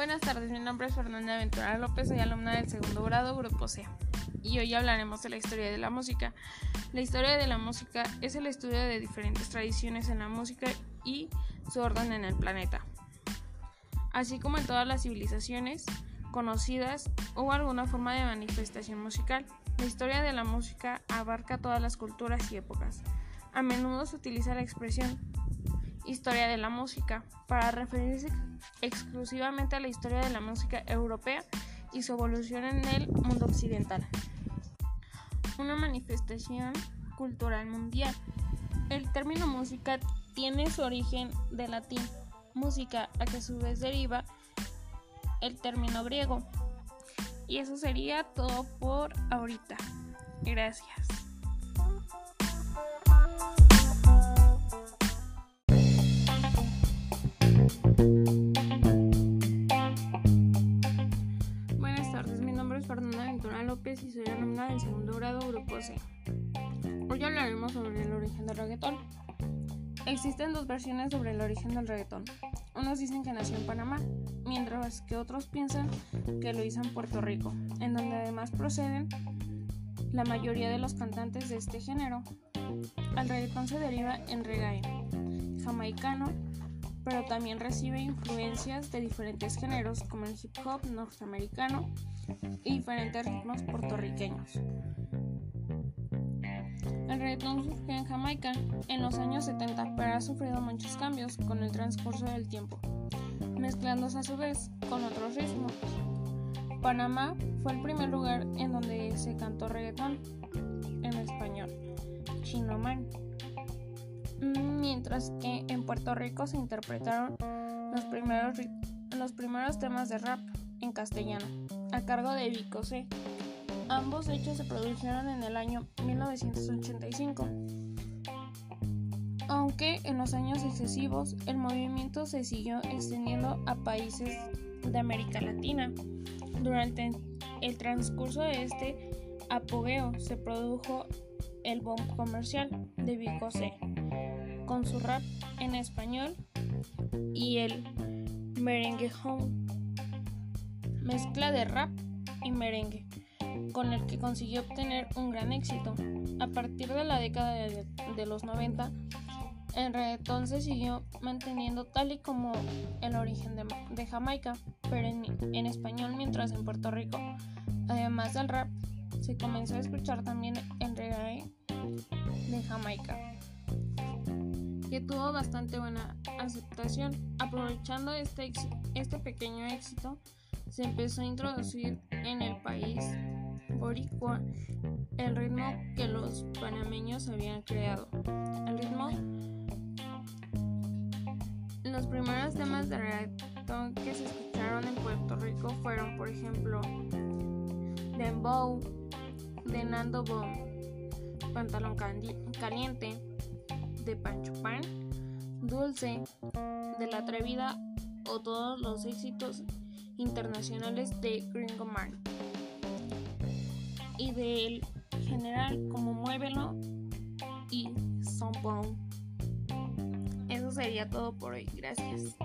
Buenas tardes, mi nombre es Fernanda Ventura López, soy alumna del segundo grado, Grupo C. Y hoy hablaremos de la historia de la música. La historia de la música es el estudio de diferentes tradiciones en la música y su orden en el planeta. Así como en todas las civilizaciones conocidas hubo alguna forma de manifestación musical. La historia de la música abarca todas las culturas y épocas. A menudo se utiliza la expresión historia de la música para referirse exclusivamente a la historia de la música europea y su evolución en el mundo occidental. Una manifestación cultural mundial. El término música tiene su origen de latín música, a que a su vez deriva el término griego. Y eso sería todo por ahorita. Gracias. Alumna del segundo grado Grupo C. Hoy hablaremos sobre el origen del reggaetón. Existen dos versiones sobre el origen del reggaetón. Unos dicen que nació en Panamá, mientras que otros piensan que lo hizo en Puerto Rico, en donde además proceden la mayoría de los cantantes de este género. El reggaetón se deriva en reggae jamaicano, pero también recibe influencias de diferentes géneros como el hip hop norteamericano y diferentes ritmos puertorriqueños. El reggaetón surgió en Jamaica en los años 70, pero ha sufrido muchos cambios con el transcurso del tiempo, mezclándose a su vez con otros ritmos. Panamá fue el primer lugar en donde se cantó reggaetón en español, Chino Man mientras que en Puerto Rico se interpretaron los primeros, los primeros temas de rap en castellano, a cargo de Vico C. Ambos hechos se produjeron en el año 1985. Aunque en los años sucesivos el movimiento se siguió extendiendo a países de América Latina. Durante el transcurso de este apogeo se produjo el boom comercial de Vico C con su rap en español y el merengue home, mezcla de rap y merengue, con el que consiguió obtener un gran éxito. A partir de la década de, los 90, el reggaetón se siguió manteniendo tal y como el origen de, Jamaica, pero en, español, mientras en Puerto Rico, además del rap, se comenzó a escuchar también el reggae de Jamaica que tuvo bastante buena aceptación. Aprovechando este, este pequeño éxito, se empezó a introducir en el país boricua el ritmo que los panameños habían creado. El ritmo los primeros temas de reggaeton que se escucharon en Puerto Rico fueron, por ejemplo, Dembow, de Nando Bomb, Pantalón Caliente, de Pancho Pan, Dulce, de La Atrevida o todos los éxitos internacionales de Gringo Man y del general como Muévelo y Sombong. Eso sería todo por hoy. Gracias.